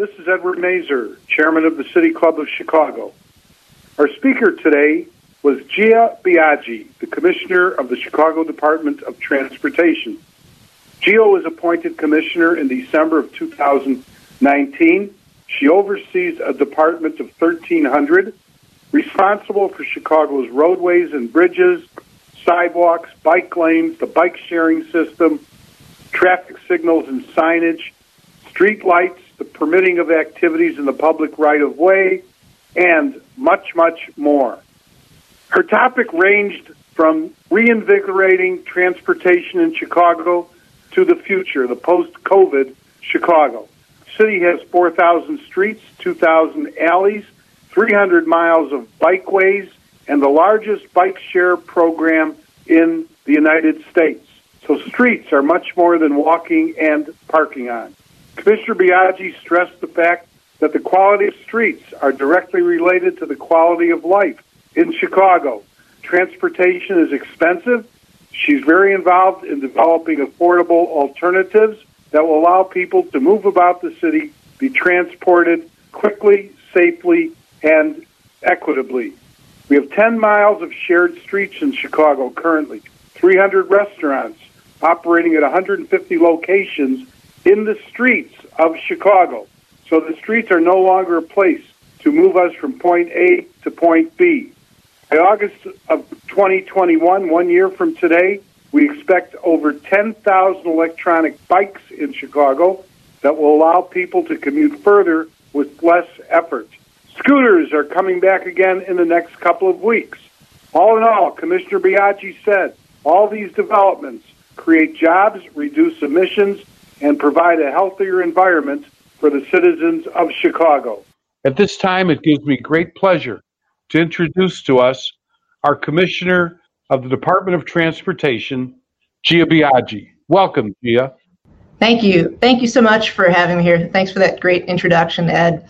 This is Edward Mazur, Chairman of the City Club of Chicago. Our speaker today was Gia Biaggi, the Commissioner of the Chicago Department of Transportation. Gia was appointed Commissioner in December of 2019. She oversees a department of 1,300, responsible for Chicago's roadways and bridges, sidewalks, bike lanes, the bike sharing system, traffic signals and signage, street lights, the permitting of activities in the public right of way, and much, much more. Her topic ranged from reinvigorating transportation in Chicago to the future, the post COVID Chicago. City has 4,000 streets, 2,000 alleys, 300 miles of bikeways, and the largest bike share program in the United States. So streets are much more than walking and parking on. Commissioner Biaggi stressed the fact that the quality of streets are directly related to the quality of life in Chicago. Transportation is expensive. She's very involved in developing affordable alternatives that will allow people to move about the city, be transported quickly, safely, and equitably. We have 10 miles of shared streets in Chicago currently, 300 restaurants operating at 150 locations in the streets of Chicago. So the streets are no longer a place to move us from point A to point B. By August of 2021, one year from today, we expect over 10,000 electronic bikes in Chicago that will allow people to commute further with less effort. Scooters are coming back again in the next couple of weeks. All in all, Commissioner Biaggi said all these developments create jobs, reduce emissions, and provide a healthier environment for the citizens of Chicago. At this time, it gives me great pleasure to introduce to us our Commissioner of the Department of Transportation, Gia Biaggi. Welcome, Gia. Thank you. Thank you so much for having me here. Thanks for that great introduction, Ed.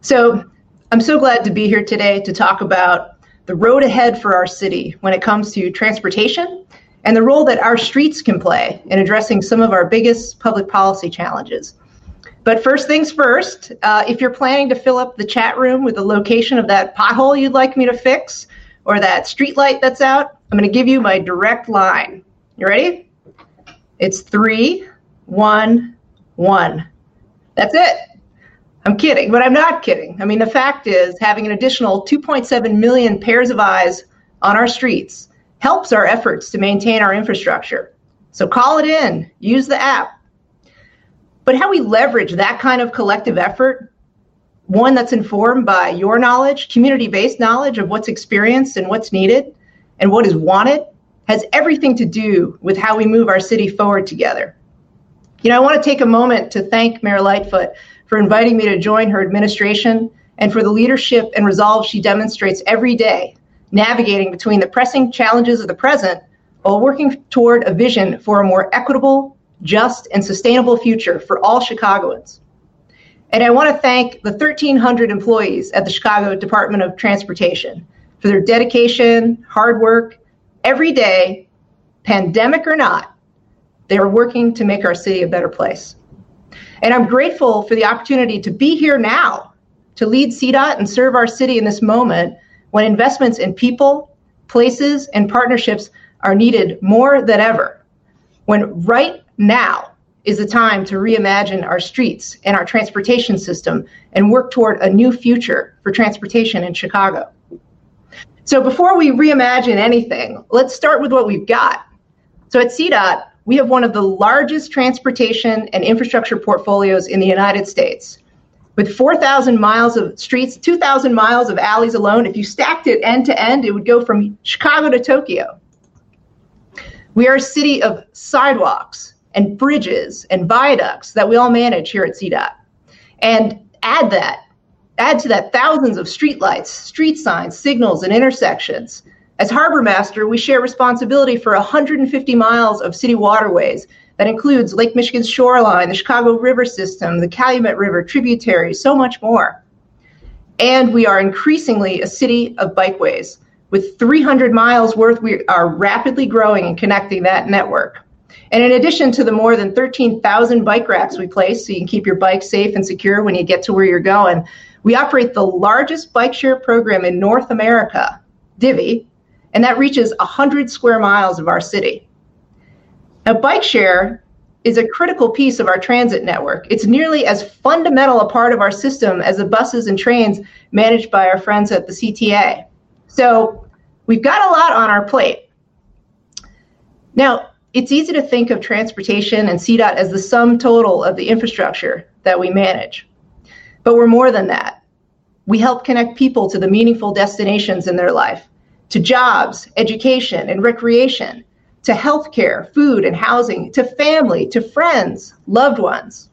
So, I'm so glad to be here today to talk about the road ahead for our city when it comes to transportation and the role that our streets can play in addressing some of our biggest public policy challenges. But first things first, uh, if you're planning to fill up the chat room with the location of that pothole you'd like me to fix or that street light that's out, I'm going to give you my direct line. You ready? It's three, one, one. That's it. I'm kidding, but I'm not kidding. I mean, the fact is, having an additional 2.7 million pairs of eyes on our streets helps our efforts to maintain our infrastructure. So call it in, use the app. But how we leverage that kind of collective effort, one that's informed by your knowledge, community based knowledge of what's experienced and what's needed and what is wanted, has everything to do with how we move our city forward together. You know, I want to take a moment to thank Mayor Lightfoot for inviting me to join her administration and for the leadership and resolve she demonstrates every day navigating between the pressing challenges of the present while working toward a vision for a more equitable, just, and sustainable future for all Chicagoans. And I want to thank the 1,300 employees at the Chicago Department of Transportation for their dedication, hard work, every day, pandemic or not, they're working to make our city a better place. And I'm grateful for the opportunity to be here now to lead CDOT and serve our city in this moment when investments in people, places, and partnerships are needed more than ever. When right now is the time to reimagine our streets and our transportation system and work toward a new future for transportation in Chicago. So before we reimagine anything, let's start with what we've got. So at CDOT, we have one of the largest transportation and infrastructure portfolios in the United States with 4,000 miles of streets, 2,000 miles of alleys alone. If you stacked it end to end, it would go from Chicago to Tokyo. We are a city of sidewalks and bridges and viaducts that we all manage here at CDOT. And add that, add to that thousands of streetlights, street signs, signals, and intersections. As harbor master, we share responsibility for 150 miles of city waterways that includes Lake Michigan's shoreline, the Chicago River system, the Calumet River tributaries, so much more. And we are increasingly a city of bikeways. With 300 miles worth, we are rapidly growing and connecting that network. And in addition to the more than 13,000 bike racks we place so you can keep your bike safe and secure when you get to where you're going, we operate the largest bike share program in North America, Divvy, and that reaches 100 square miles of our city. Now, bike share is a critical piece of our transit network. It's nearly as fundamental a part of our system as the buses and trains managed by our friends at the CTA. So we've got a lot on our plate. Now, it's easy to think of transportation and CDOT as the sum total of the infrastructure that we manage. But we're more than that. We help connect people to the meaningful destinations in their life, to jobs, education, and recreation, to healthcare, food and housing, to family, to friends, loved ones.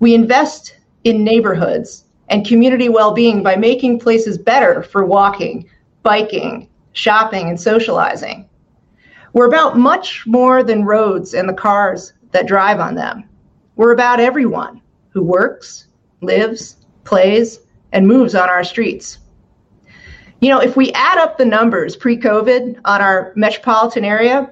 We invest in neighborhoods and community well being by making places better for walking, biking, shopping, and socializing. We're about much more than roads and the cars that drive on them. We're about everyone who works, lives, plays, and moves on our streets. You know, if we add up the numbers pre COVID on our metropolitan area,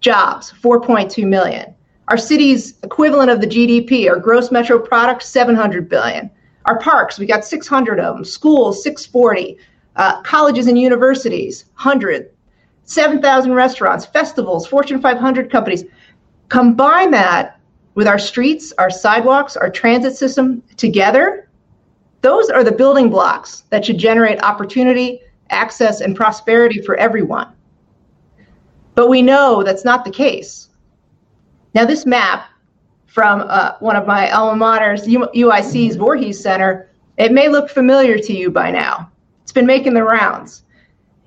jobs, 4.2 million. Our city's equivalent of the GDP, our gross metro product, 700 billion. Our parks, we got 600 of them. Schools, 640. Uh, colleges and universities, 100. 7,000 restaurants, festivals, Fortune 500 companies. Combine that with our streets, our sidewalks, our transit system together, those are the building blocks that should generate opportunity, access, and prosperity for everyone. But we know that's not the case. Now, this map from uh, one of my alma maters, UIC's Voorhees Center, it may look familiar to you by now. It's been making the rounds.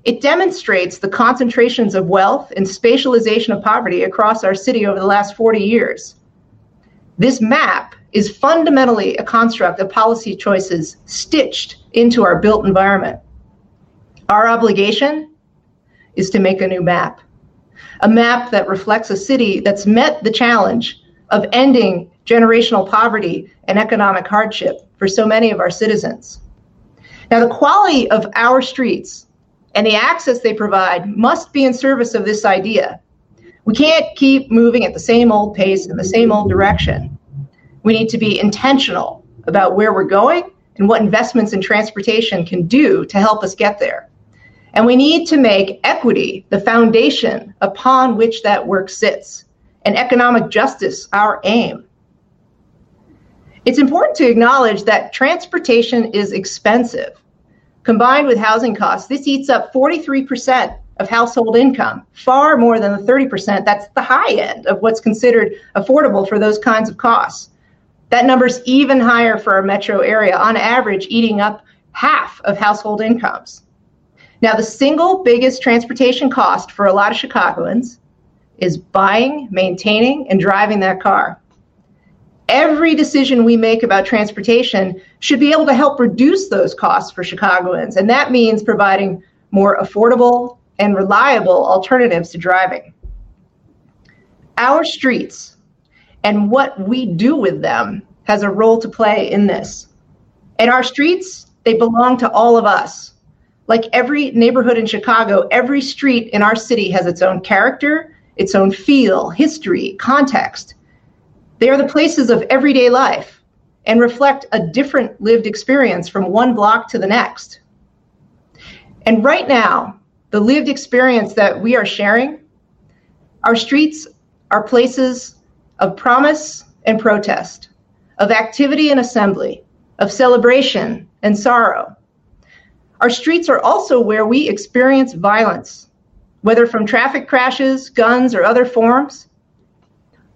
It demonstrates the concentrations of wealth and spatialization of poverty across our city over the last 40 years. This map is fundamentally a construct of policy choices stitched into our built environment. Our obligation is to make a new map, a map that reflects a city that's met the challenge of ending generational poverty and economic hardship for so many of our citizens. Now, the quality of our streets and the access they provide must be in service of this idea. We can't keep moving at the same old pace in the same old direction. We need to be intentional about where we're going and what investments in transportation can do to help us get there. And we need to make equity the foundation upon which that work sits, and economic justice our aim. It's important to acknowledge that transportation is expensive. Combined with housing costs, this eats up 43% of household income, far more than the 30%. That's the high end of what's considered affordable for those kinds of costs. That number's even higher for our metro area, on average, eating up half of household incomes. Now, the single biggest transportation cost for a lot of Chicagoans is buying, maintaining, and driving that car. Every decision we make about transportation should be able to help reduce those costs for Chicagoans, and that means providing more affordable and reliable alternatives to driving. Our streets and what we do with them has a role to play in this. And our streets, they belong to all of us. Like every neighborhood in Chicago, every street in our city has its own character, its own feel, history, context. They are the places of everyday life and reflect a different lived experience from one block to the next. And right now, the lived experience that we are sharing, our streets are places of promise and protest, of activity and assembly, of celebration and sorrow, our streets are also where we experience violence, whether from traffic crashes, guns, or other forms.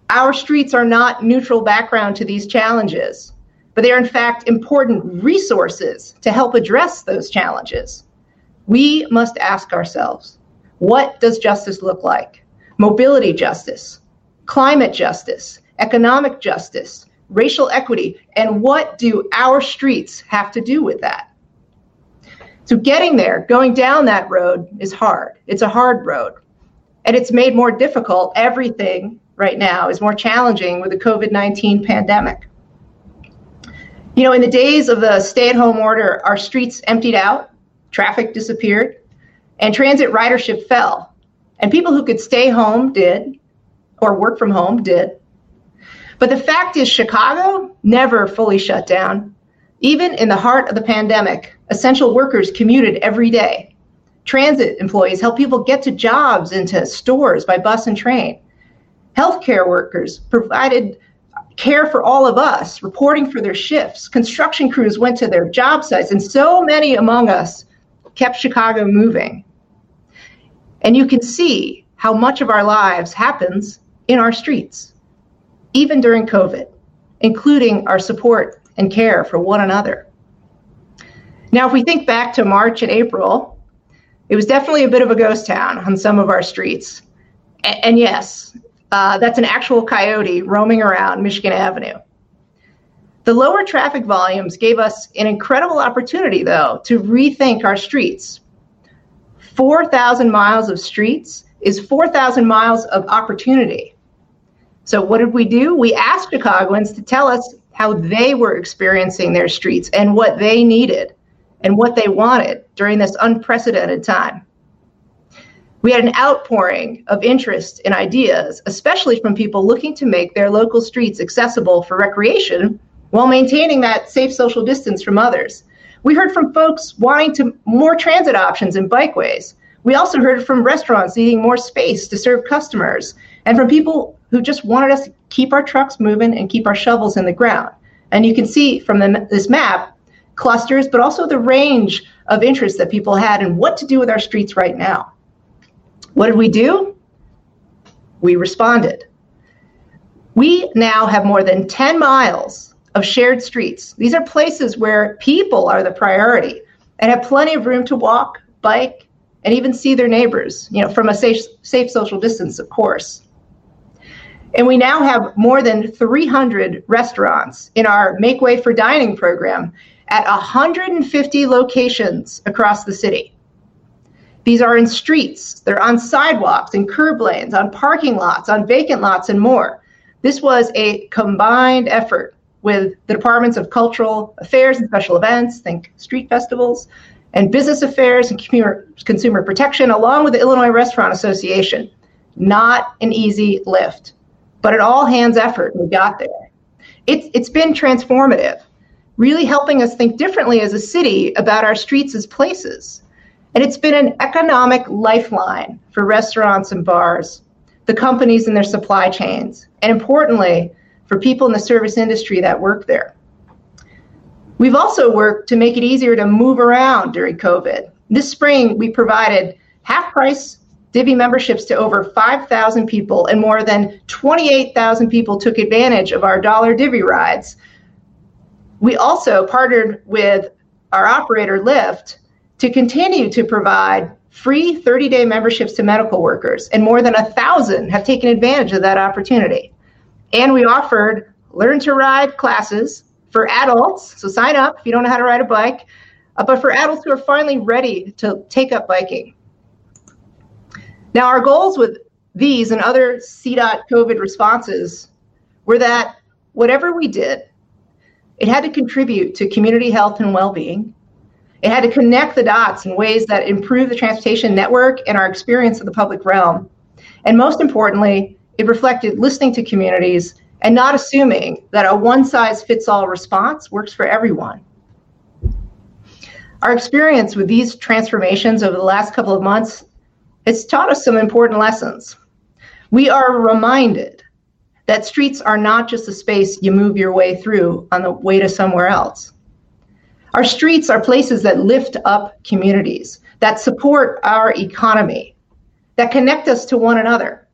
Our streets are not neutral background to these challenges, but they are in fact important resources to help address those challenges. We must ask ourselves what does justice look like? Mobility justice, climate justice, economic justice, racial equity, and what do our streets have to do with that? So getting there, going down that road is hard. It's a hard road. And it's made more difficult. Everything right now is more challenging with the COVID 19 pandemic. You know, in the days of the stay at home order, our streets emptied out, traffic disappeared, and transit ridership fell. And people who could stay home did, or work from home did. But the fact is, Chicago never fully shut down. Even in the heart of the pandemic, essential workers commuted every day. Transit employees helped people get to jobs and to stores by bus and train. Healthcare workers provided care for all of us, reporting for their shifts. Construction crews went to their job sites, and so many among us kept Chicago moving. And you can see how much of our lives happens in our streets, even during COVID, including our support and care for one another. Now, if we think back to March and April, it was definitely a bit of a ghost town on some of our streets. And, yes, uh, that's an actual coyote roaming around Michigan Avenue. The lower traffic volumes gave us an incredible opportunity, though, to rethink our streets. 4,000 miles of streets is 4,000 miles of opportunity. So, what did we do? We asked Chicagoans to tell us how they were experiencing their streets and what they needed and what they wanted during this unprecedented time. We had an outpouring of interest and ideas, especially from people looking to make their local streets accessible for recreation while maintaining that safe social distance from others. We heard from folks wanting to more transit options and bikeways. We also heard from restaurants needing more space to serve customers and from people who just wanted us to keep our trucks moving and keep our shovels in the ground. And you can see from the, this map clusters, but also the range of interests that people had and what to do with our streets right now. What did we do? We responded. We now have more than 10 miles of shared streets. These are places where people are the priority and have plenty of room to walk, bike, and even see their neighbors, you know, from a safe, safe social distance, of course. And we now have more than 300 restaurants in our Make Way for Dining program at 150 locations across the city. These are in streets, they're on sidewalks, and curb lanes, on parking lots, on vacant lots, and more. This was a combined effort with the Departments of Cultural Affairs and Special Events, think street festivals, and Business Affairs and Consumer Protection, along with the Illinois Restaurant Association. Not an easy lift, but an all hands effort. We got there. It's, it's been transformative, really helping us think differently as a city about our streets as places. And it's been an economic lifeline for restaurants and bars, the companies and their supply chains, and importantly, for people in the service industry that work there. We've also worked to make it easier to move around during COVID. This spring, we provided half price Divvy memberships to over 5,000 people, and more than 28,000 people took advantage of our dollar Divvy rides. We also partnered with our operator, Lyft, to continue to provide free 30 day memberships to medical workers, and more than a thousand have taken advantage of that opportunity. And we offered learn to ride classes for adults. So sign up if you don't know how to ride a bike, uh, but for adults who are finally ready to take up biking. Now, our goals with these and other CDOT COVID responses were that whatever we did, it had to contribute to community health and well being. It had to connect the dots in ways that improve the transportation network and our experience of the public realm. And most importantly, it reflected listening to communities and not assuming that a one size fits all response works for everyone. Our experience with these transformations over the last couple of months has taught us some important lessons. We are reminded that streets are not just a space you move your way through on the way to somewhere else. Our streets are places that lift up communities, that support our economy, that connect us to one another.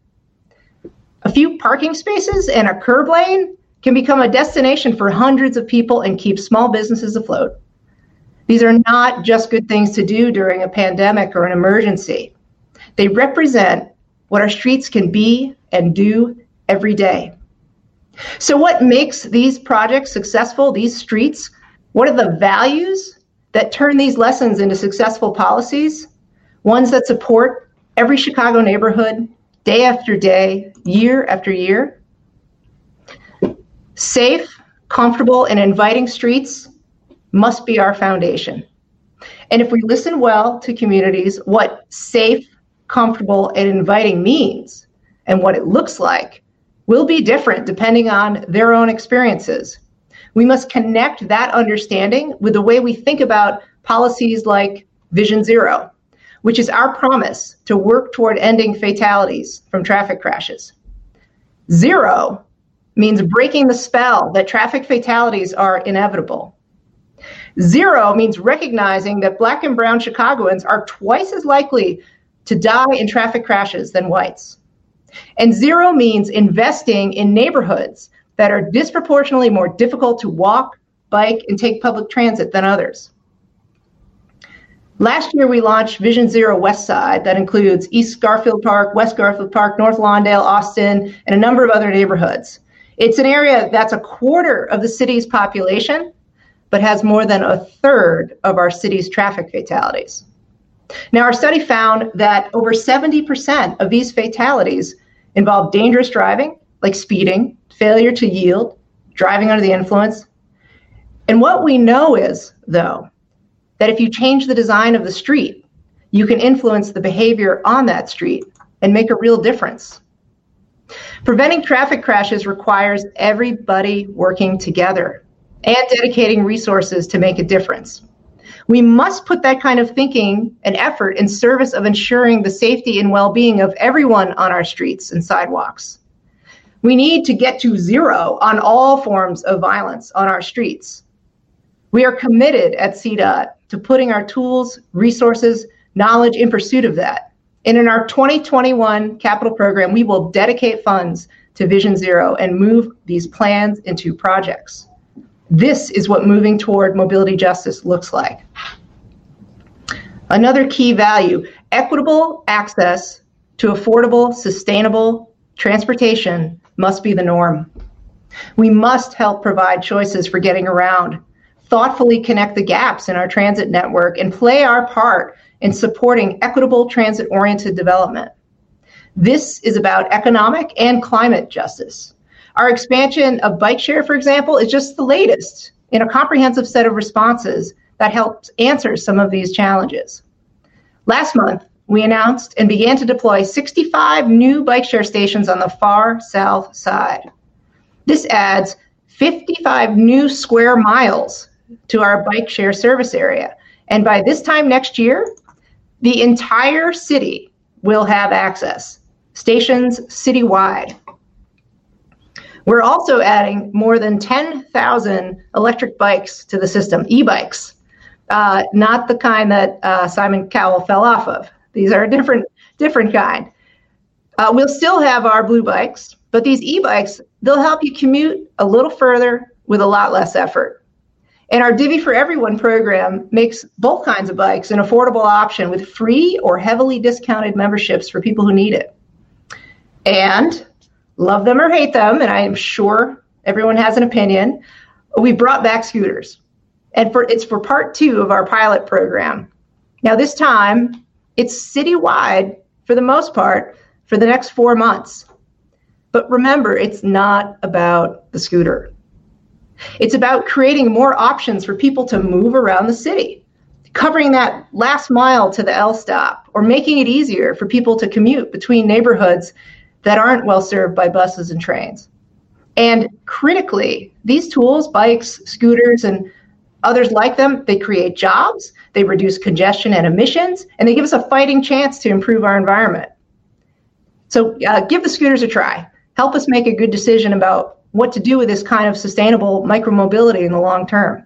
A few parking spaces and a curb lane can become a destination for hundreds of people and keep small businesses afloat. These are not just good things to do during a pandemic or an emergency. They represent what our streets can be and do every day. So, what makes these projects successful, these streets? What are the values that turn these lessons into successful policies? Ones that support every Chicago neighborhood day after day, year after year. Safe, comfortable, and inviting streets must be our foundation. And if we listen well to communities, what safe, comfortable, and inviting means and what it looks like, will be different depending on their own experiences. We must connect that understanding with the way we think about policies like Vision Zero, which is our promise to work toward ending fatalities from traffic crashes. Zero means breaking the spell that traffic fatalities are inevitable. Zero means recognizing that black and brown Chicagoans are twice as likely to die in traffic crashes than whites. And zero means investing in neighborhoods that are disproportionately more difficult to walk, bike, and take public transit than others. Last year, we launched Vision Zero West Side, that includes East Garfield Park, West Garfield Park, North Lawndale, Austin, and a number of other neighborhoods. It's an area that's a quarter of the city's population, but has more than a third of our city's traffic fatalities. Now, our study found that over 70% of these fatalities involve dangerous driving, like speeding, failure to yield, driving under the influence. And what we know is, though, that if you change the design of the street, you can influence the behavior on that street and make a real difference. Preventing traffic crashes requires everybody working together and dedicating resources to make a difference. We must put that kind of thinking and effort in service of ensuring the safety and well being of everyone on our streets and sidewalks. We need to get to zero on all forms of violence on our streets. We are committed at CDOT to putting our tools, resources, knowledge in pursuit of that. And in our 2021 capital program, we will dedicate funds to Vision Zero and move these plans into projects. This is what moving toward mobility justice looks like. Another key value equitable access to affordable, sustainable transportation must be the norm. We must help provide choices for getting around, thoughtfully connect the gaps in our transit network, and play our part in supporting equitable transit oriented development. This is about economic and climate justice. Our expansion of bike share, for example, is just the latest in a comprehensive set of responses that helps answer some of these challenges. Last month, we announced and began to deploy 65 new bike share stations on the far south side. This adds 55 new square miles to our bike share service area. And by this time next year, the entire city will have access, stations citywide. We're also adding more than 10,000 electric bikes to the system, e bikes, uh, not the kind that uh, Simon Cowell fell off of. These are a different, different kind. Uh, we'll still have our blue bikes, but these e bikes, they'll help you commute a little further with a lot less effort. And our Divvy for Everyone program makes both kinds of bikes an affordable option with free or heavily discounted memberships for people who need it. And love them or hate them, and I am sure everyone has an opinion, we brought back scooters. And for it's for part two of our pilot program. Now, this time it's citywide for the most part for the next four months. But remember, it's not about the scooter. It's about creating more options for people to move around the city, covering that last mile to the L stop, or making it easier for people to commute between neighborhoods that aren't well served by buses and trains. And critically, these tools, bikes, scooters, and others like them, they create jobs, they reduce congestion and emissions, and they give us a fighting chance to improve our environment. So uh, give the scooters a try. Help us make a good decision about what to do with this kind of sustainable micromobility in the long term.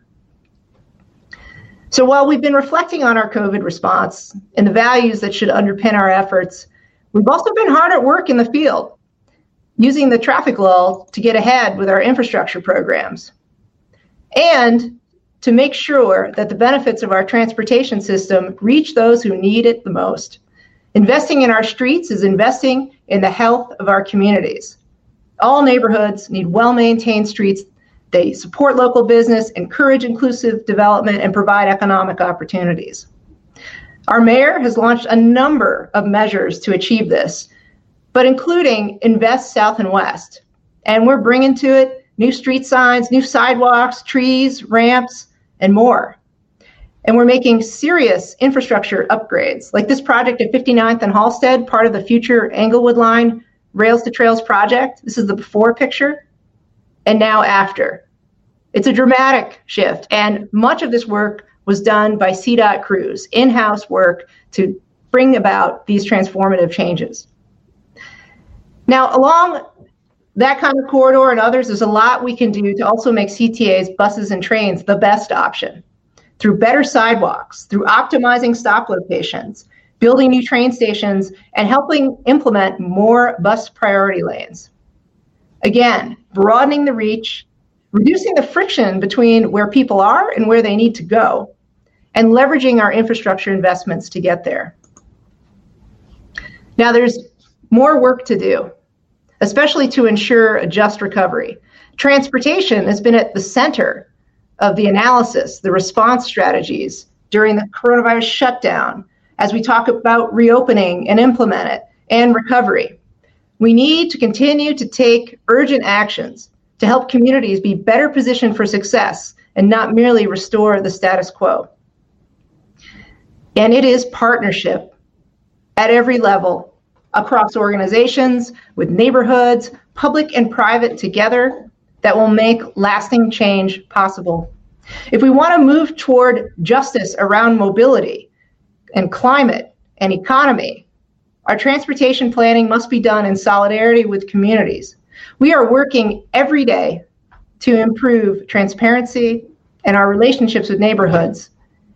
So while we've been reflecting on our COVID response and the values that should underpin our efforts, We've also been hard at work in the field, using the traffic lull to get ahead with our infrastructure programs and to make sure that the benefits of our transportation system reach those who need it the most. Investing in our streets is investing in the health of our communities. All neighborhoods need well maintained streets. They support local business, encourage inclusive development, and provide economic opportunities. Our mayor has launched a number of measures to achieve this, but including Invest South and West. And we're bringing to it new street signs, new sidewalks, trees, ramps, and more. And we're making serious infrastructure upgrades, like this project at 59th and Halsted, part of the future Englewood line, Rails to Trails project. This is the before picture, and now after. It's a dramatic shift, and much of this work was done by CDOT crews, in house work to bring about these transformative changes. Now, along that kind of corridor and others, there's a lot we can do to also make CTAs, buses, and trains the best option through better sidewalks, through optimizing stop locations, building new train stations, and helping implement more bus priority lanes. Again, broadening the reach, reducing the friction between where people are and where they need to go, and leveraging our infrastructure investments to get there. Now, there's more work to do, especially to ensure a just recovery. Transportation has been at the center of the analysis, the response strategies during the coronavirus shutdown, as we talk about reopening and implement it and recovery. We need to continue to take urgent actions to help communities be better positioned for success and not merely restore the status quo. And it is partnership at every level across organizations, with neighborhoods, public and private together that will make lasting change possible. If we want to move toward justice around mobility and climate and economy, our transportation planning must be done in solidarity with communities. We are working every day to improve transparency and our relationships with neighborhoods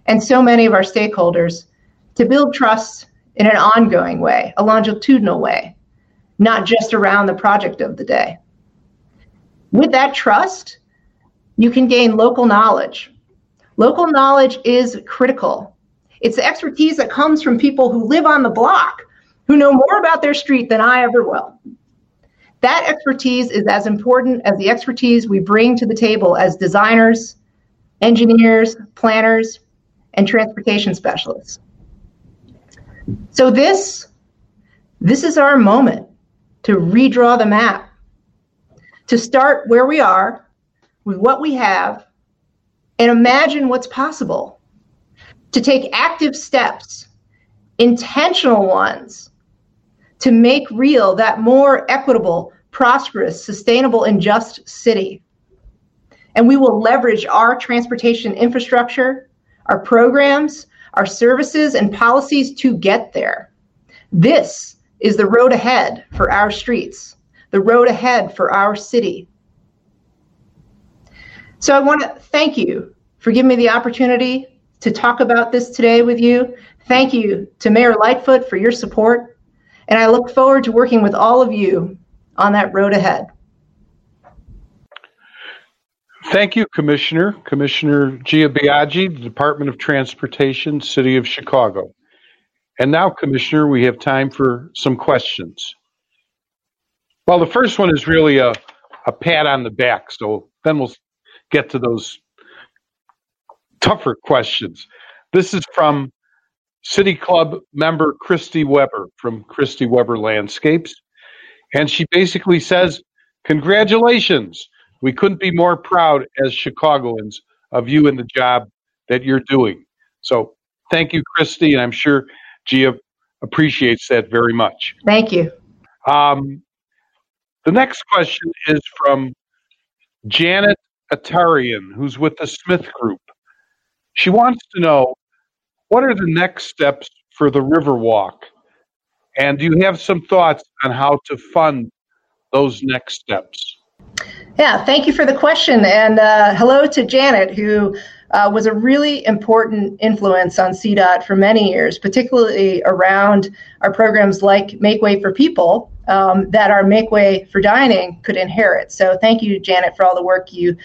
and so many of our stakeholders to build trust in an ongoing way, a longitudinal way, not just around the project of the day. With that trust, you can gain local knowledge. Local knowledge is critical. It's the expertise that comes from people who live on the block, who know more about their street than I ever will. That expertise is as important as the expertise we bring to the table as designers, engineers, planners, and transportation specialists. So this this is our moment to redraw the map. To start where we are with what we have and imagine what's possible. To take active steps, intentional ones, to make real that more equitable, prosperous, sustainable, and just city. And we will leverage our transportation infrastructure, our programs, our services, and policies to get there. This is the road ahead for our streets, the road ahead for our city. So I want to thank you for giving me the opportunity to talk about this today with you. Thank you to Mayor Lightfoot for your support. And I look forward to working with all of you on that road ahead. Thank you, Commissioner. Commissioner Gia Biaggi, the Department of Transportation, City of Chicago. And now, Commissioner, we have time for some questions. Well, the first one is really a, a pat on the back, so then we'll get to those tougher questions. This is from City Club member Christy Webber from Christy Webber Landscapes. And she basically says, Congratulations. We couldn't be more proud as Chicagoans of you and the job that you're doing. So thank you, Christy, and I'm sure Gia appreciates that very much. Thank you. Um, the next question is from Janet Attarian, who's with the Smith Group. She wants to know what are the next steps for the Riverwalk? And do you have some thoughts on how to fund those next steps? Yeah, thank you for the question. And uh, hello to Janet, who uh, was a really important influence on CDOT for many years, particularly around our programs like Make Way for People um, that our Make Way for Dining could inherit. So thank you, Janet, for all the work you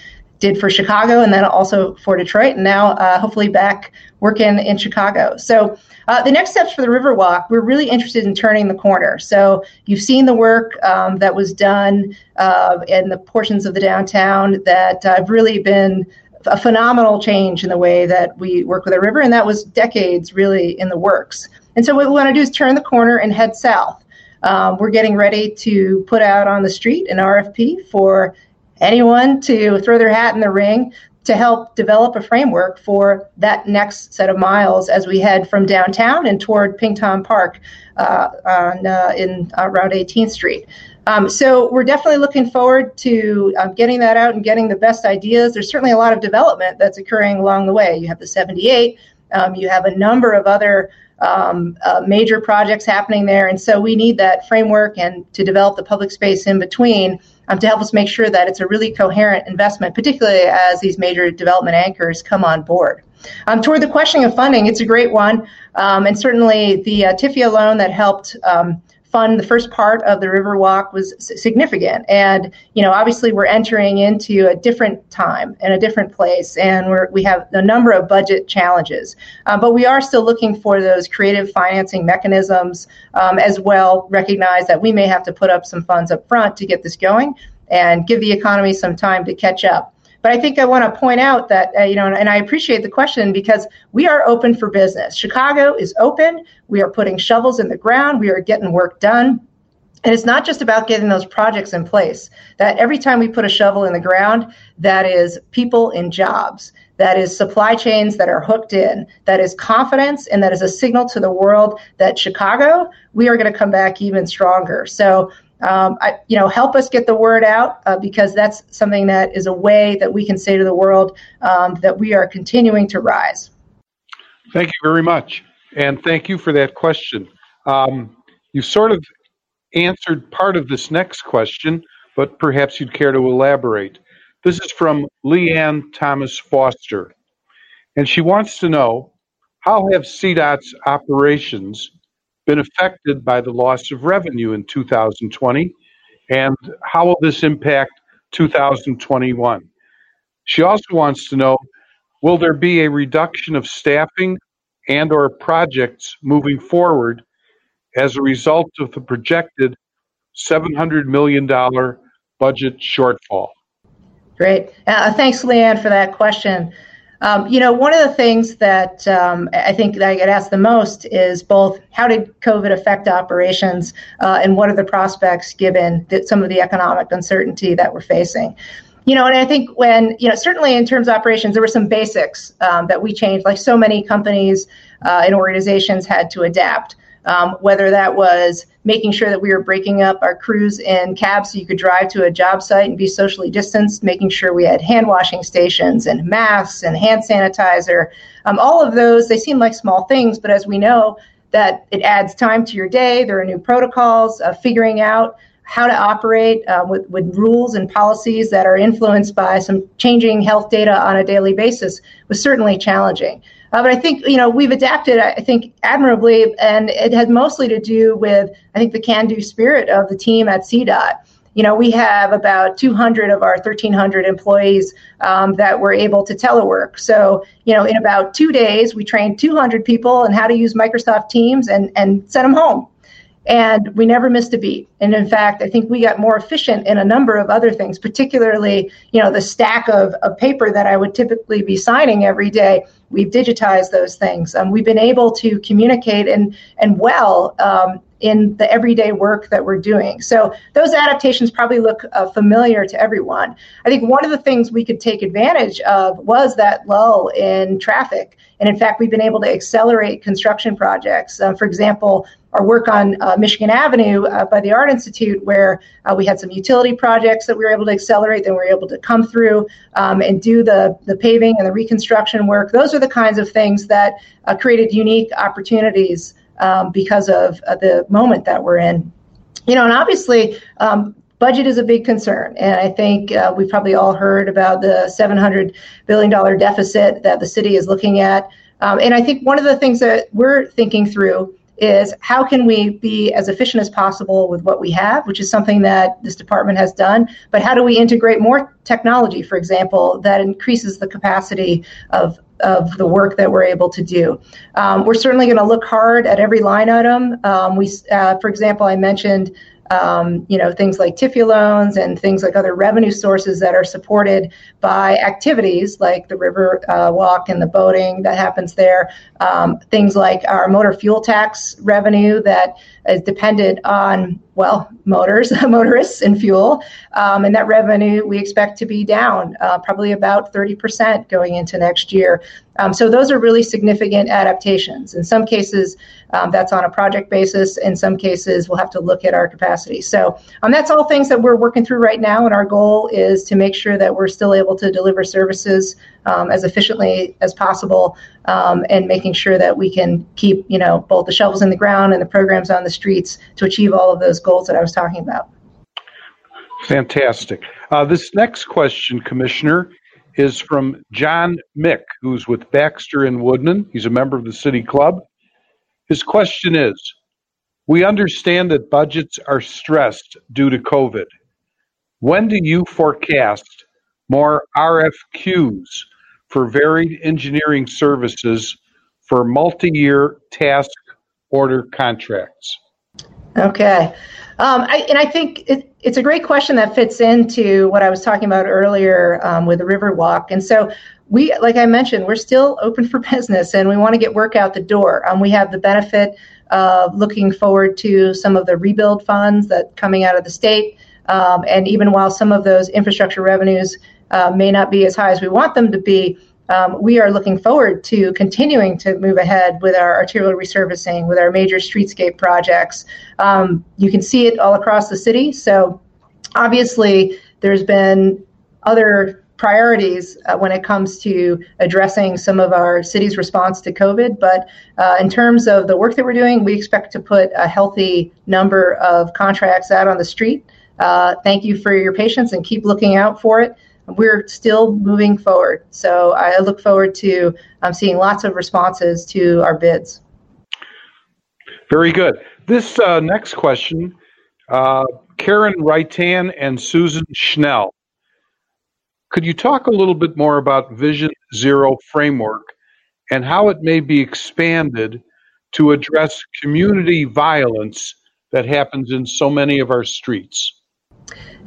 did for Chicago and then also for Detroit, and now uh, hopefully back working in Chicago. So uh, the next steps for the Riverwalk, we're really interested in turning the corner. So you've seen the work um, that was done uh, in the portions of the downtown that have really been a phenomenal change in the way that we work with the river, and that was decades really in the works. And so what we want to do is turn the corner and head south. Um, we're getting ready to put out on the street an RFP for anyone to throw their hat in the ring to help develop a framework for that next set of miles as we head from downtown and toward Ping Tom Park uh, on, uh, in Route 18th Street. Um, so we're definitely looking forward to um, getting that out and getting the best ideas. There's certainly a lot of development that's occurring along the way. You have the 78, um, you have a number of other um, uh, major projects happening there, and so we need that framework and to develop the public space in between um, to help us make sure that it's a really coherent investment, particularly as these major development anchors come on board. Um, toward the question of funding, it's a great one, um, and certainly the uh, TIFIA loan that helped um, the first part of the Riverwalk was significant. And you know, obviously, we're entering into a different time and a different place, and we're, we have a number of budget challenges. Uh, but we are still looking for those creative financing mechanisms um, as well. Recognize that we may have to put up some funds up front to get this going and give the economy some time to catch up. But I think I want to point out that, uh, you know, and I appreciate the question because we are open for business. Chicago is open. We are putting shovels in the ground. We are getting work done. And it's not just about getting those projects in place. That every time we put a shovel in the ground, that is people in jobs, that is supply chains that are hooked in, that is confidence, and that is a signal to the world that Chicago, we are going to come back even stronger. So um, I, you know, help us get the word out uh, because that's something that is a way that we can say to the world um, that we are continuing to rise. Thank you very much, and thank you for that question. Um, you sort of answered part of this next question, but perhaps you'd care to elaborate. This is from Leanne Thomas Foster, and she wants to know how have CDOT's operations been affected by the loss of revenue in 2020, and how will this impact 2021? She also wants to know, will there be a reduction of staffing and or projects moving forward as a result of the projected $700 million budget shortfall? Great. Uh, thanks, Leanne, for that question. Um, you know, one of the things that um, I think that I get asked the most is both how did COVID affect operations uh, and what are the prospects given that some of the economic uncertainty that we're facing. You know, and I think when, you know, certainly in terms of operations, there were some basics um, that we changed, like so many companies uh, and organizations had to adapt um, whether that was making sure that we were breaking up our crews in cabs so you could drive to a job site and be socially distanced, making sure we had hand washing stations and masks and hand sanitizer. Um, all of those, they seem like small things, but as we know, that it adds time to your day. There are new protocols, uh, figuring out how to operate uh, with, with rules and policies that are influenced by some changing health data on a daily basis was certainly challenging. Uh, but I think you know we've adapted. I think admirably, and it has mostly to do with I think the can-do spirit of the team at CDOT. You know, we have about 200 of our 1,300 employees um, that were able to telework. So, you know, in about two days, we trained 200 people on how to use Microsoft Teams and and sent them home and we never missed a beat and in fact i think we got more efficient in a number of other things particularly you know the stack of, of paper that i would typically be signing every day we've digitized those things um, we've been able to communicate and and well um, in the everyday work that we're doing. So those adaptations probably look uh, familiar to everyone. I think one of the things we could take advantage of was that lull in traffic. And in fact, we've been able to accelerate construction projects. Uh, for example, our work on uh, Michigan Avenue uh, by the Art Institute, where uh, we had some utility projects that we were able to accelerate, then we were able to come through um, and do the, the paving and the reconstruction work. Those are the kinds of things that uh, created unique opportunities um, because of uh, the moment that we're in. You know, and obviously, um, budget is a big concern. And I think uh, we've probably all heard about the $700 billion deficit that the city is looking at. Um, and I think one of the things that we're thinking through is how can we be as efficient as possible with what we have, which is something that this department has done, but how do we integrate more technology, for example, that increases the capacity of of the work that we're able to do. Um, we're certainly going to look hard at every line item. Um, we, uh, for example, I mentioned um, you know, things like TIFIA loans and things like other revenue sources that are supported by activities like the river uh, walk and the boating that happens there. Um, things like our motor fuel tax revenue that is dependent on well, motors, motorists, and fuel. Um, and that revenue we expect to be down uh, probably about 30% going into next year. Um, so those are really significant adaptations. In some cases, um, that's on a project basis. In some cases, we'll have to look at our capacity. So um, that's all things that we're working through right now. And our goal is to make sure that we're still able to deliver services um, as efficiently as possible um, and making sure that we can keep, you know, both the shovels in the ground and the programs on the streets to achieve all of those goals that I was talking about. Fantastic. Uh, this next question, Commissioner, is from John Mick, who's with Baxter and Woodman. He's a member of the City Club. His question is We understand that budgets are stressed due to COVID. When do you forecast more RFQs for varied engineering services for multi year task order contracts? Okay. Um, I, and I think it, it's a great question that fits into what I was talking about earlier um, with the Riverwalk. And so we, like I mentioned, we're still open for business and we want to get work out the door. Um, we have the benefit of looking forward to some of the rebuild funds that coming out of the state. Um, and even while some of those infrastructure revenues uh, may not be as high as we want them to be, um, we are looking forward to continuing to move ahead with our arterial resurfacing, with our major streetscape projects. Um, you can see it all across the city. So obviously, there's been other priorities uh, when it comes to addressing some of our city's response to COVID. But uh, in terms of the work that we're doing, we expect to put a healthy number of contracts out on the street. Uh, thank you for your patience and keep looking out for it we're still moving forward. So I look forward to um, seeing lots of responses to our bids. Very good. This uh, next question, uh, Karen Reitan and Susan Schnell. Could you talk a little bit more about Vision Zero framework and how it may be expanded to address community violence that happens in so many of our streets?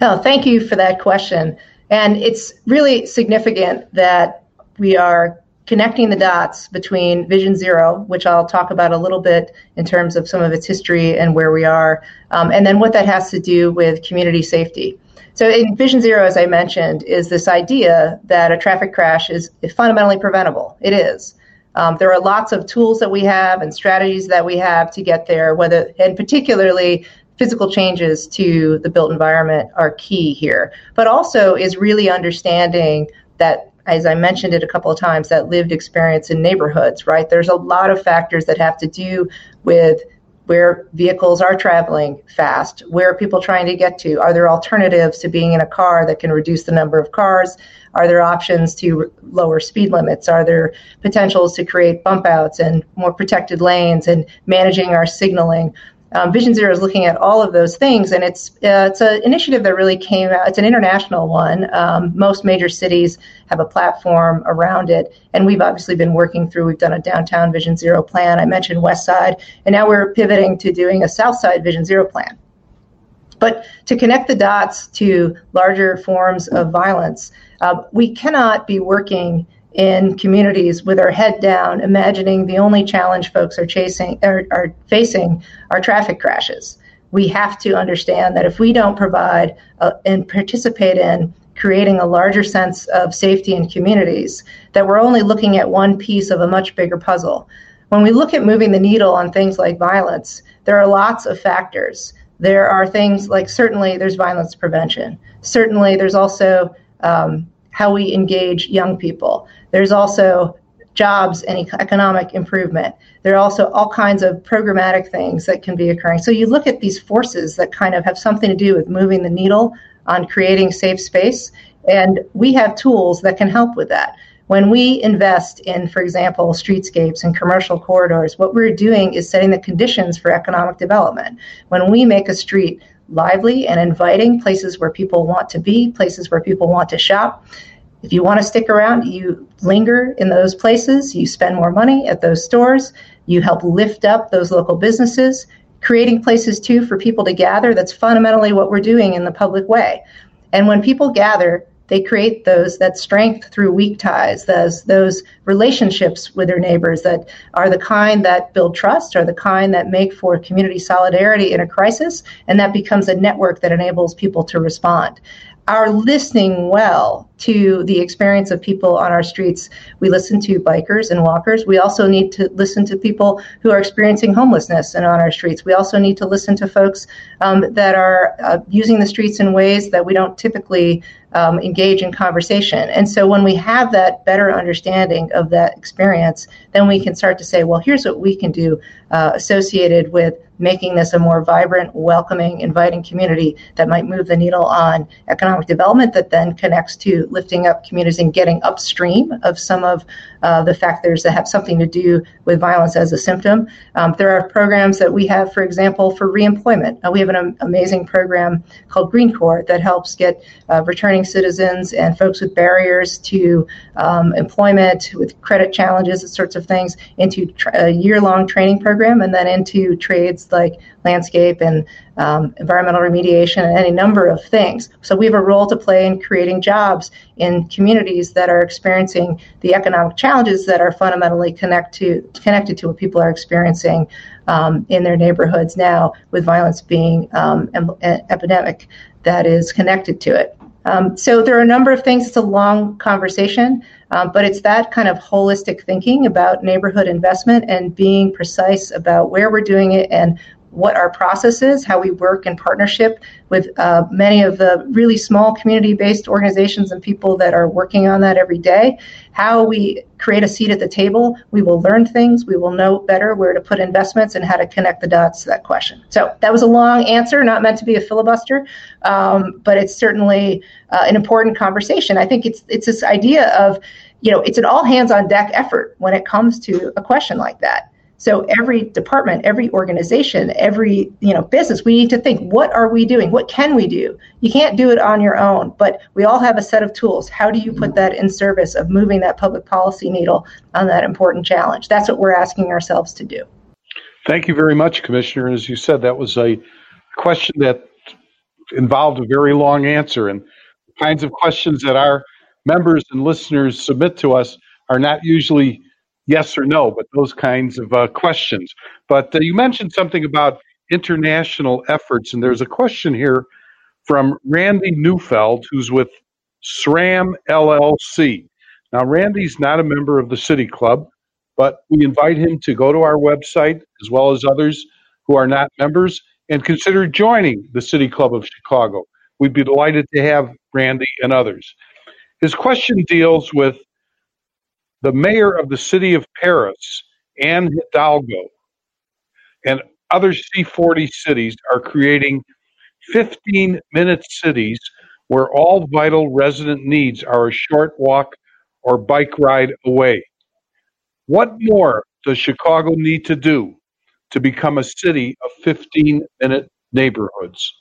Oh, thank you for that question. And it's really significant that we are connecting the dots between Vision Zero, which I'll talk about a little bit in terms of some of its history and where we are, um, and then what that has to do with community safety. So, in Vision Zero, as I mentioned, is this idea that a traffic crash is fundamentally preventable. It is. Um, there are lots of tools that we have and strategies that we have to get there, whether and particularly physical changes to the built environment are key here, but also is really understanding that, as I mentioned it a couple of times, that lived experience in neighborhoods, right? There's a lot of factors that have to do with where vehicles are traveling fast, where are people trying to get to? Are there alternatives to being in a car that can reduce the number of cars? Are there options to lower speed limits? Are there potentials to create bump outs and more protected lanes and managing our signaling? Um, Vision Zero is looking at all of those things, and it's uh, it's an initiative that really came out. It's an international one. Um, most major cities have a platform around it, and we've obviously been working through. We've done a downtown Vision Zero plan. I mentioned West Side, and now we're pivoting to doing a South Side Vision Zero plan. But to connect the dots to larger forms of violence, uh, we cannot be working in communities with our head down, imagining the only challenge folks are chasing are, are facing are traffic crashes. We have to understand that if we don't provide uh, and participate in creating a larger sense of safety in communities, that we're only looking at one piece of a much bigger puzzle. When we look at moving the needle on things like violence, there are lots of factors. There are things like certainly there's violence prevention. Certainly there's also um, how we engage young people. There's also jobs and economic improvement. There are also all kinds of programmatic things that can be occurring. So you look at these forces that kind of have something to do with moving the needle on creating safe space, and we have tools that can help with that. When we invest in, for example, streetscapes and commercial corridors, what we're doing is setting the conditions for economic development. When we make a street lively and inviting, places where people want to be, places where people want to shop, if you want to stick around, you linger in those places, you spend more money at those stores, you help lift up those local businesses, creating places too for people to gather. That's fundamentally what we're doing in the public way. And when people gather, they create those that strength through weak ties, those those relationships with their neighbors that are the kind that build trust, are the kind that make for community solidarity in a crisis, and that becomes a network that enables people to respond are listening well to the experience of people on our streets. We listen to bikers and walkers. We also need to listen to people who are experiencing homelessness and on our streets. We also need to listen to folks um, that are uh, using the streets in ways that we don't typically um, engage in conversation. And so when we have that better understanding of that experience, then we can start to say, well, here's what we can do uh, associated with making this a more vibrant, welcoming, inviting community that might move the needle on economic development that then connects to lifting up communities and getting upstream of some of uh, the factors that have something to do with violence as a symptom. Um, there are programs that we have, for example, for reemployment. Uh, we have an amazing program called Green Corps that helps get uh, returning citizens and folks with barriers to um, employment, with credit challenges, and sorts of things, into tra- a year long training program and then into trades like landscape and um, environmental remediation and any number of things. So we have a role to play in creating jobs in communities that are experiencing the economic challenges that are fundamentally connect to, connected to what people are experiencing um, in their neighborhoods now, with violence being um, an epidemic that is connected to it. Um, so there are a number of things. It's a long conversation, um, but it's that kind of holistic thinking about neighborhood investment and being precise about where we're doing it and what our process is, how we work in partnership with uh, many of the really small community based organizations and people that are working on that every day, how we create a seat at the table. We will learn things, we will know better where to put investments and how to connect the dots to that question. So that was a long answer, not meant to be a filibuster, um, but it's certainly uh, an important conversation. I think it's, it's this idea of, you know, it's an all hands on deck effort when it comes to a question like that so every department, every organization, every you know business, we need to think: what are we doing? What can we do? You can't do it on your own, but we all have a set of tools. How do you put that in service of moving that public policy needle on that important challenge? That's what we're asking ourselves to do. Thank you very much, Commissioner. As you said, that was a question that involved a very long answer, and the kinds of questions that our members and listeners submit to us are not usually yes or no, but those kinds of uh, questions. But uh, you mentioned something about international efforts, and there's a question here from Randy Neufeld, who's with SRAM LLC. Now, Randy's not a member of the City Club, but we invite him to go to our website, as well as others who are not members, and consider joining the City Club of Chicago. We'd be delighted to have Randy and others. His question deals with the mayor of the city of Paris, Anne Hidalgo, and other C40 cities are creating 15 minute cities where all vital resident needs are a short walk or bike ride away. What more does Chicago need to do to become a city of 15 minute neighborhoods?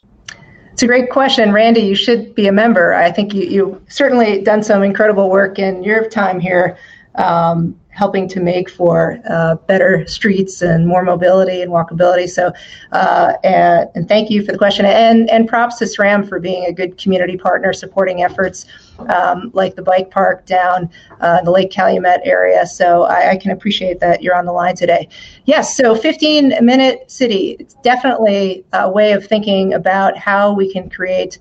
It's a great question, Randy. You should be a member. I think you you certainly done some incredible work in your time here um, helping to make for uh, better streets and more mobility and walkability. So, uh, and, and, thank you for the question. And, and props to SRAM for being a good community partner supporting efforts um, like the bike park down uh, the Lake Calumet area. So I, I, can appreciate that you're on the line today. Yes, so 15 minute city, it's definitely a way of thinking about how we can create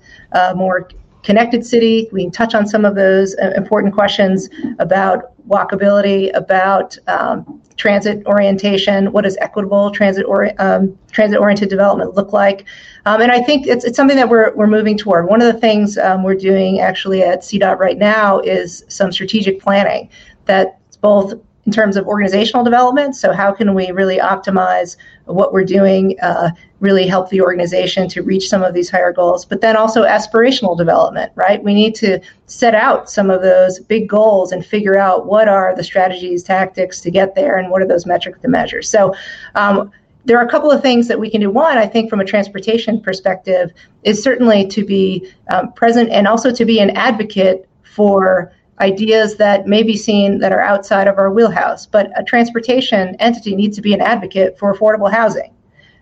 more connected city. We can touch on some of those uh, important questions about walkability, about um, transit orientation. What does equitable transit or um, transit oriented development look like? Um, and I think it's, it's something that we're, we're moving toward. One of the things um, we're doing actually at CDOT right now is some strategic planning that's both in terms of organizational development. So, how can we really optimize what we're doing, uh, really help the organization to reach some of these higher goals? But then also aspirational development, right? We need to set out some of those big goals and figure out what are the strategies, tactics to get there, and what are those metrics to measure. So, um, there are a couple of things that we can do. One, I think, from a transportation perspective, is certainly to be um, present and also to be an advocate for ideas that may be seen that are outside of our wheelhouse. But a transportation entity needs to be an advocate for affordable housing.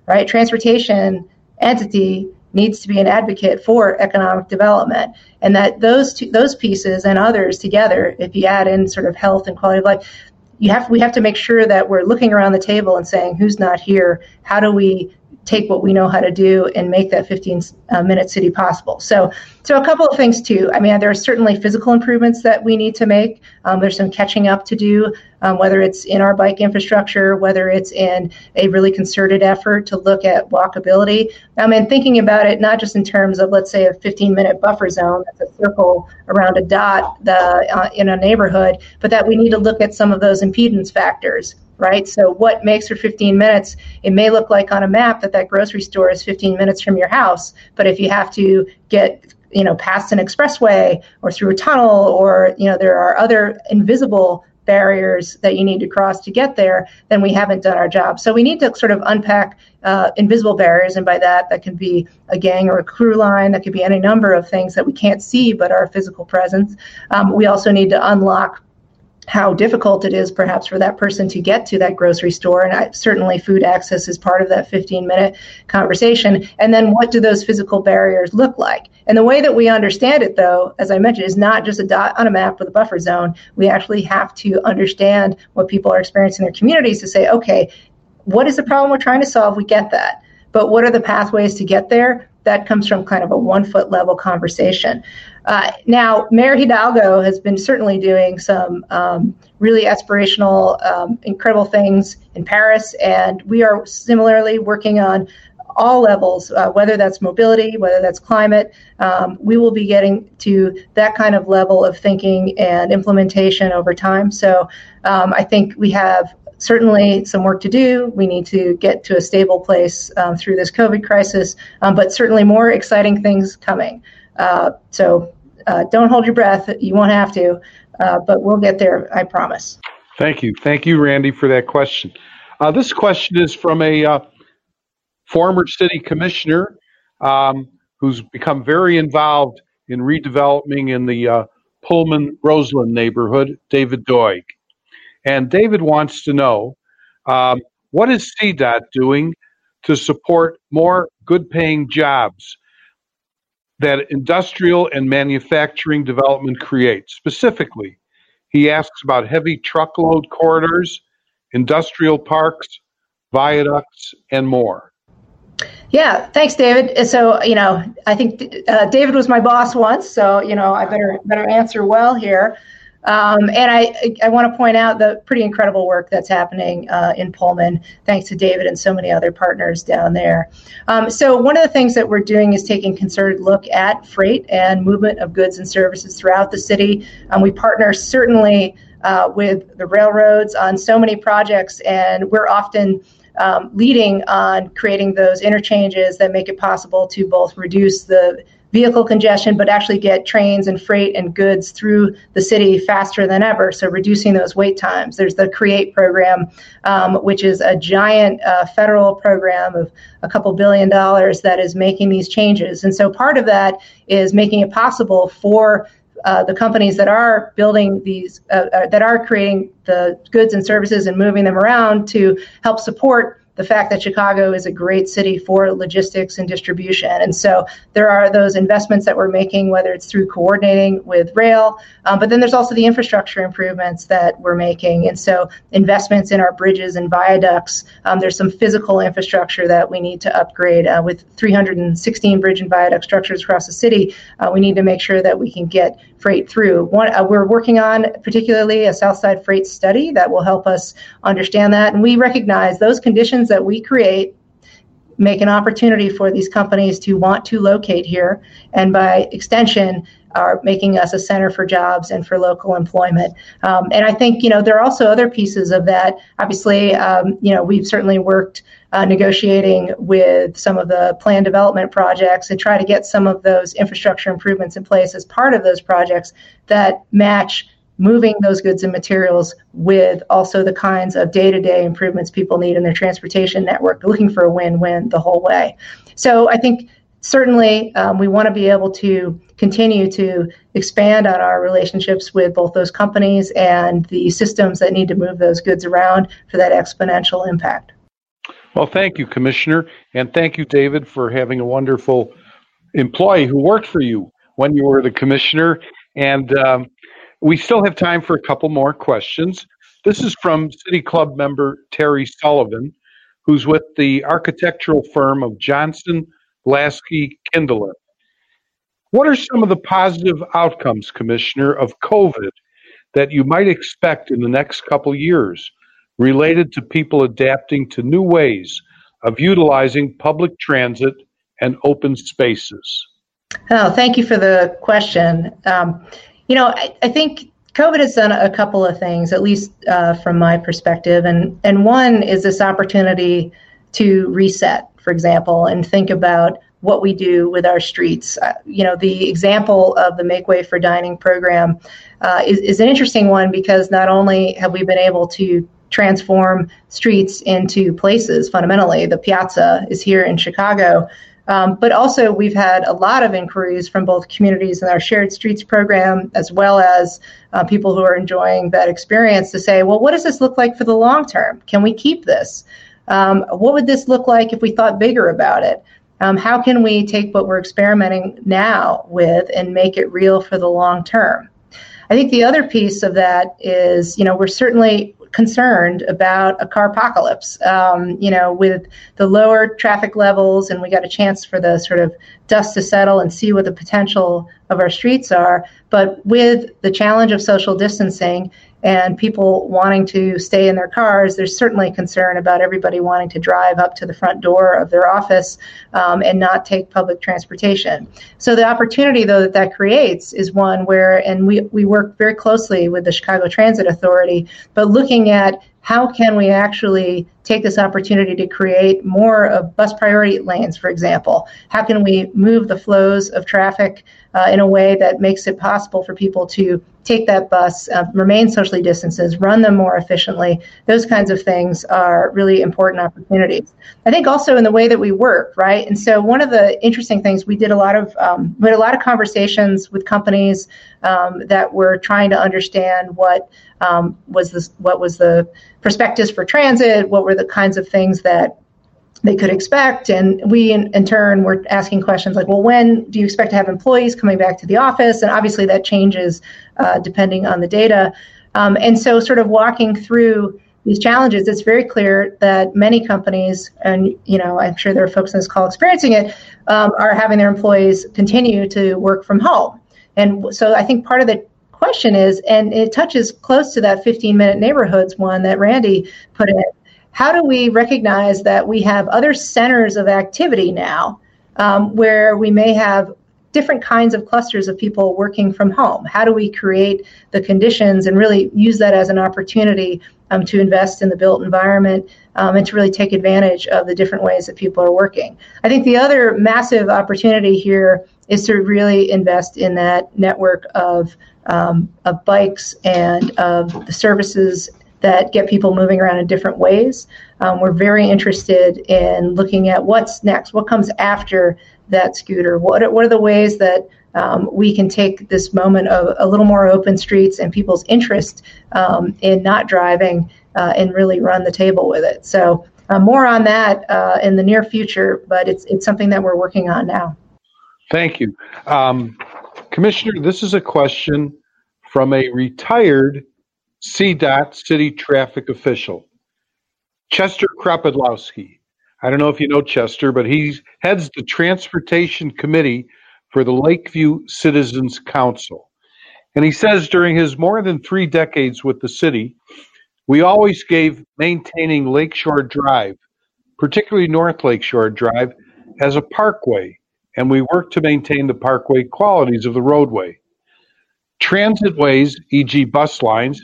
right? Transportation entity needs to be an advocate for economic development and that those two, those pieces and others together if you add in sort of health and quality of life you have we have to make sure that we're looking around the table and saying who's not here how do we take what we know how to do and make that 15 uh, minute city possible. So, so a couple of things too. I mean, there are certainly physical improvements that we need to make. Um, there's some catching up to do, um, whether it's in our bike infrastructure, whether it's in a really concerted effort to look at walkability. I mean, thinking about it not just in terms of let's say a 15 minute buffer zone, that's a circle around a dot the, uh, in a neighborhood, but that we need to look at some of those impedance factors right? So what makes for 15 minutes? It may look like on a map that that grocery store is 15 minutes from your house, but if you have to get you know past an expressway or through a tunnel or you know there are other invisible barriers that you need to cross to get there, then we haven't done our job. So we need to sort of unpack uh, invisible barriers, and by that, that can be a gang or a crew line, that could be any number of things that we can't see but are physical presence. Um, we also need to unlock how difficult it is perhaps for that person to get to that grocery store. And I, certainly food access is part of that 15 minute conversation. And then what do those physical barriers look like? And the way that we understand it though as i mentioned is not just a dot on a map with a buffer zone. We actually have to understand what people are experiencing in their communities to say okay what is the problem we're trying to solve? We get that. But what are the pathways to get there that comes from kind of a one foot level conversation. Uh, now, Mayor Hidalgo has been certainly doing some um, really aspirational, um, incredible things in Paris, and we are similarly working on all levels, uh, whether that's mobility, whether that's climate. Um, we will be getting to that kind of level of thinking and implementation over time. So um, I think we have certainly some work to do. We need to get to a stable place um, through this COVID crisis, um, but certainly more exciting things coming. Uh, so uh, don't hold your breath. You won't have to, uh, but we'll get there, I promise. Thank you. Thank you, Randy, for that question. Uh, this question is from a uh, former city commissioner um, who's become very involved in redeveloping in the uh, Pullman Roseland neighborhood, David Doig. And David wants to know um, what is CDOT doing to support more good paying jobs that industrial and manufacturing development creates? Specifically, he asks about heavy truckload corridors, industrial parks, viaducts, and more. Yeah, thanks, David. So, you know, I think uh, David was my boss once, so you know, I better better answer well here. Um, and I, I want to point out the pretty incredible work that's happening uh, in Pullman, thanks to David and so many other partners down there. Um, so, one of the things that we're doing is taking concerted look at freight and movement of goods and services throughout the city. Um, we partner certainly uh, with the railroads on so many projects, and we're often um, leading on creating those interchanges that make it possible to both reduce the vehicle congestion, but actually get trains and freight and goods through the city faster than ever. So reducing those wait times. There's the CREATE program, um, which is a giant uh, federal program of a couple billion dollars that is making these changes. And so part of that is making it possible for uh, the companies that are building these, uh, uh that are creating the goods and services and moving them around to help support the fact that Chicago is a great city for logistics and distribution. And so there are those investments that we're making, whether it's through coordinating with rail, um, but then there's also the infrastructure improvements that we're making. And so investments in our bridges and viaducts. Um, there's some physical infrastructure that we need to upgrade uh, with 316 bridge and viaduct structures across the city. Uh, we need to make sure that we can get freight through. One, uh, we're working on particularly a Southside freight study that will help us understand that. And we recognize those conditions that we create make an opportunity for these companies to want to locate here, and by extension, are making us a center for jobs and for local employment. Um, and I think you know there are also other pieces of that. Obviously, um, you know we've certainly worked uh, negotiating with some of the plan development projects and try to get some of those infrastructure improvements in place as part of those projects that match moving those goods and materials with also the kinds of day-to-day improvements people need in their transportation network looking for a win-win the whole way so i think certainly um, we want to be able to continue to expand on our relationships with both those companies and the systems that need to move those goods around for that exponential impact Well, thank you, Commissioner, and thank you, David, for having a wonderful employee who worked for you when you were the commissioner. And um, we still have time for a couple more questions. This is from City Club member Terry Sullivan, who's with the architectural firm of Johnson, Lasky, Kindelin. What are some of the positive outcomes, Commissioner, of COVID that you might expect in the next couple years related to people adapting to new ways of utilizing public transit and open spaces? Oh, thank you for the question. Um, you know, I, I, think COVID has done a couple of things, at least uh, from my perspective, and and one is this opportunity to reset, for example, and think about what we do with our streets. Uh, you know, the example of the Make Way for Dining program uh, is, is an interesting one because not only have we been able to transform streets into places fundamentally, the piazza is here in Chicago. Um, but also, we've had a lot of inquiries from both communities in our Shared Streets program, as well as uh, people who are enjoying that experience to say, well, what does this look like for the long term? Can we keep this? Um, what would this look like if we thought bigger about it? Um, how can we take what we're experimenting now with and make it real for the long term? I think the other piece of that is, you know, we're certainly concerned about a car apocalypse. Um, you know, with the lower traffic levels, and we got a chance for the sort of dust to settle and see what the potential of our streets are. But with the challenge of social distancing and people wanting to stay in their cars, there's certainly concern about everybody wanting to drive up to the front door of their office um, and not take public transportation. So the opportunity, though, that that creates is one where, and we, we work very closely with the Chicago Transit Authority, but looking at how can we actually take this opportunity to create more of bus priority lanes, for example? How can we move the flows of traffic uh, in a way that makes it possible for people to take that bus, uh, remain socially distances, run them more efficiently? Those kinds of things are really important opportunities. I think also in the way that we work, right? And so one of the interesting things we did a lot of um, we had a lot of conversations with companies um, that were trying to understand what um, was this what was the prospectus for transit what were the kinds of things that they could expect. And we in, in, turn were asking questions like well when do you expect to have employees coming back to the office? And obviously that changes uh, depending on the data. Um, and so sort of walking through these challenges it's very clear that many companies and you know i'm sure there are folks in this call experiencing it um, are having their employees continue to work from home. And so i think part of the question is, and it touches close to that 15 minute neighborhoods one that Randy put in. How do we recognize that we have other centers of activity now um, where we may have different kinds of clusters of people working from home? How do we create the conditions and really use that as an opportunity um, to invest in the built environment um, and to really take advantage of the different ways that people are working? I think the other massive opportunity here is to really invest in that network of um, of bikes and of the services that get people moving around in different ways. Um, we're very interested in looking at what's next, what comes after that scooter. What are, what are the ways that um, we can take this moment of a little more open streets and people's interest um, in not driving uh, and really run the table with it. So uh, more on that uh, in the near future, but it's it's something that we're working on now. Thank you. Um, Commissioner, this is a question from a retired CDOT city traffic official, Chester Kropidlowski. I don't know if you know Chester, but he heads the transportation committee for the Lakeview Citizens Council. And he says during his more than three decades with the city, we always gave maintaining Lakeshore Drive, particularly North Lakeshore Drive, as a parkway and we worked to maintain the parkway qualities of the roadway. Transitways, e.g., bus lines,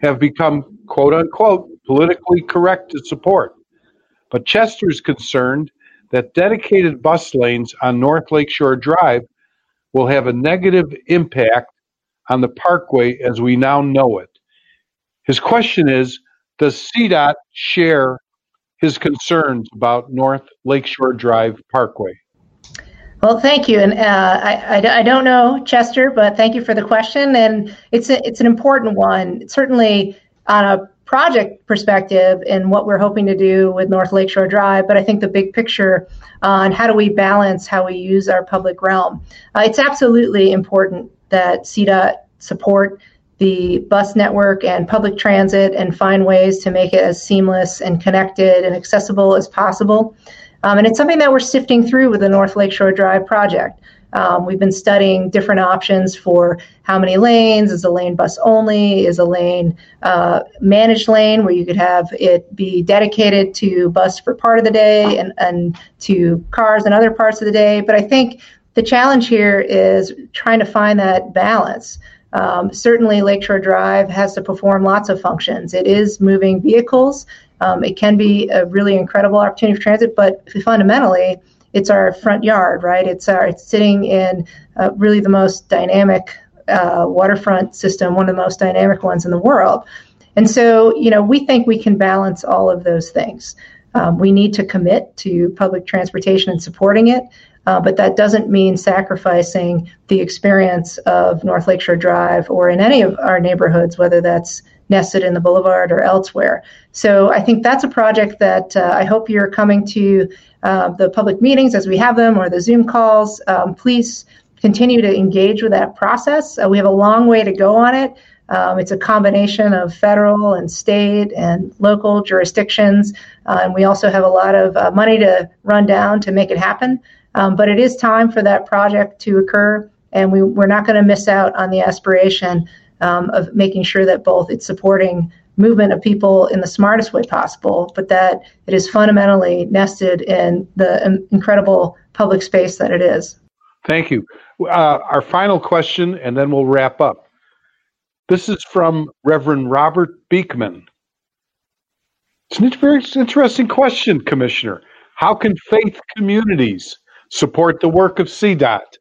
have become quote unquote politically correct to support. But Chester's concerned that dedicated bus lanes on North Lakeshore Drive will have a negative impact on the parkway as we now know it. His question is Does CDOT share his concerns about North Lakeshore Drive Parkway? Well, thank you, and uh, I, I, I, don't know Chester, but thank you for the question, and it's a, it's an important one. Certainly, on a project perspective and what we're hoping to do with North Lakeshore Drive, but I think the big picture on how do we balance how we use our public realm. Uh, it's absolutely important that CDOT support the bus network and public transit and find ways to make it as seamless and connected and accessible as possible. Um, and it's something that we're sifting through with the North Lakeshore Drive project. Um, we've been studying different options for how many lanes. Is a lane bus only? Is a lane uh, managed lane where you could have it be dedicated to bus for part of the day and, and to cars and other parts of the day? But I think the challenge here is trying to find that balance. Um, certainly, Lakeshore Drive has to perform lots of functions. It is moving vehicles. Um, it can be a really incredible opportunity for transit, but fundamentally, it's our front yard, right? It's our it's sitting in uh, really the most dynamic uh, waterfront system, one of the most dynamic ones in the world. And so, you know, we think we can balance all of those things. Um, we need to commit to public transportation and supporting it, uh, but that doesn't mean sacrificing the experience of North Lakeshore Drive or in any of our neighborhoods, whether that's nested in the boulevard or elsewhere. So I think that's a project that uh, I hope you're coming to uh, the public meetings as we have them or the Zoom calls. Um, please continue to engage with that process. Uh, we have a long way to go on it. Um, it's a combination of federal and state and local jurisdictions. Uh, and we also have a lot of uh, money to run down to make it happen. Um, but it is time for that project to occur, and we, we're not going to miss out on the aspiration um, of making sure that both it's supporting movement of people in the smartest way possible, but that it is fundamentally nested in the incredible public space that it is. Thank you. Uh, our final question, and then we'll wrap up. This is from Reverend Robert Beekman. It's a very interesting question, Commissioner. How can faith communities support the work of CDOT.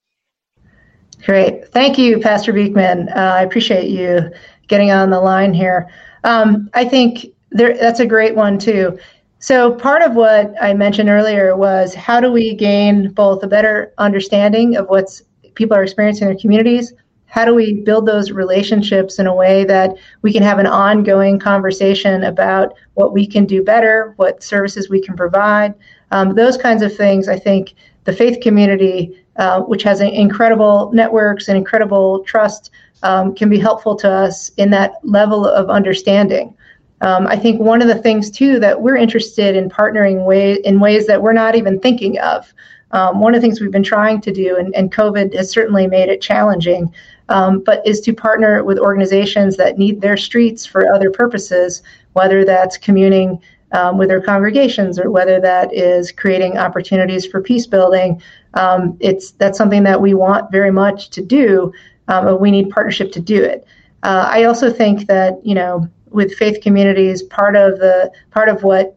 Great. Thank you, Pastor Beekman. Uh, I appreciate you getting on the line here. Um, I think there, that's a great one, too. So, part of what I mentioned earlier was how do we gain both a better understanding of what people are experiencing in their communities? How do we build those relationships in a way that we can have an ongoing conversation about what we can do better, what services we can provide? Um, those kinds of things, I think, the faith community, uh, which has incredible networks and incredible trust, um, can be helpful to us in that level of understanding. Um, I think one of the things too that we're interested in partnering way, in ways that we're not even thinking of. Um, one of the things we've been trying to do, and, and COVID has certainly made it challenging, um, but is to partner with organizations that need their streets for other purposes, whether that's communing um, with their congregations or whether that is creating opportunities for peace building. Um, it's that's something that we want very much to do, um, but we need partnership to do it. Uh, I also think that you know with faith communities, part of the part of what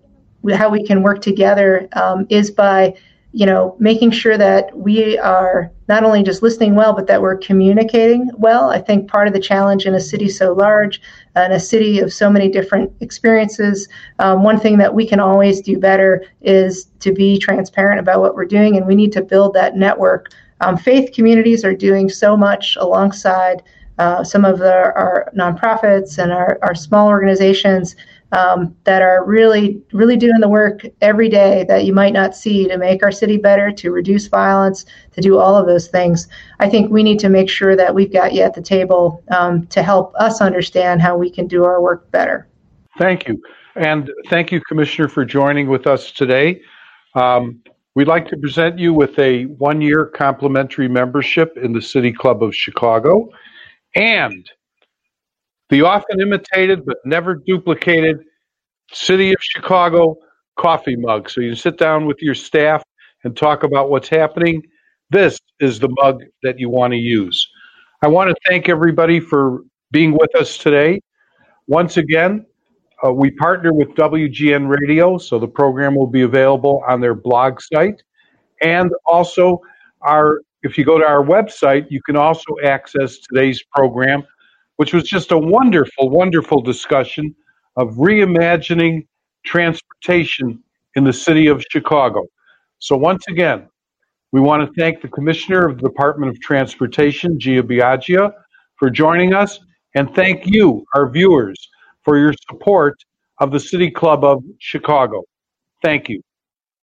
how we can work together um, is by you know, making sure that we are not only just listening well, but that we're communicating well. I think part of the challenge in a city so large, in a city of so many different experiences, um, one thing that we can always do better is to be transparent about what we're doing, and we need to build that network. Um, faith communities are doing so much alongside uh, some of the, our nonprofits and our, our small organizations um, that are really, really doing the work every day that you might not see to make our city better, to reduce violence, to do all of those things. I think we need to make sure that we've got you at the table um, to help us understand how we can do our work better. Thank you. And thank you, Commissioner, for joining with us today. Um, we'd like to present you with a one year complimentary membership in the City Club of Chicago and the often imitated but never duplicated City of Chicago coffee mug. So you sit down with your staff and talk about what's happening. This is the mug that you want to use. I want to thank everybody for being with us today. Once again, uh, we partner with WGN Radio, so the program will be available on their blog site. And also, our if you go to our website, you can also access today's program which was just a wonderful, wonderful discussion of reimagining transportation in the city of Chicago. So, once again, we want to thank the Commissioner of the Department of Transportation, Gia for joining us, and thank you, our viewers, for your support of the City Club of Chicago. Thank you.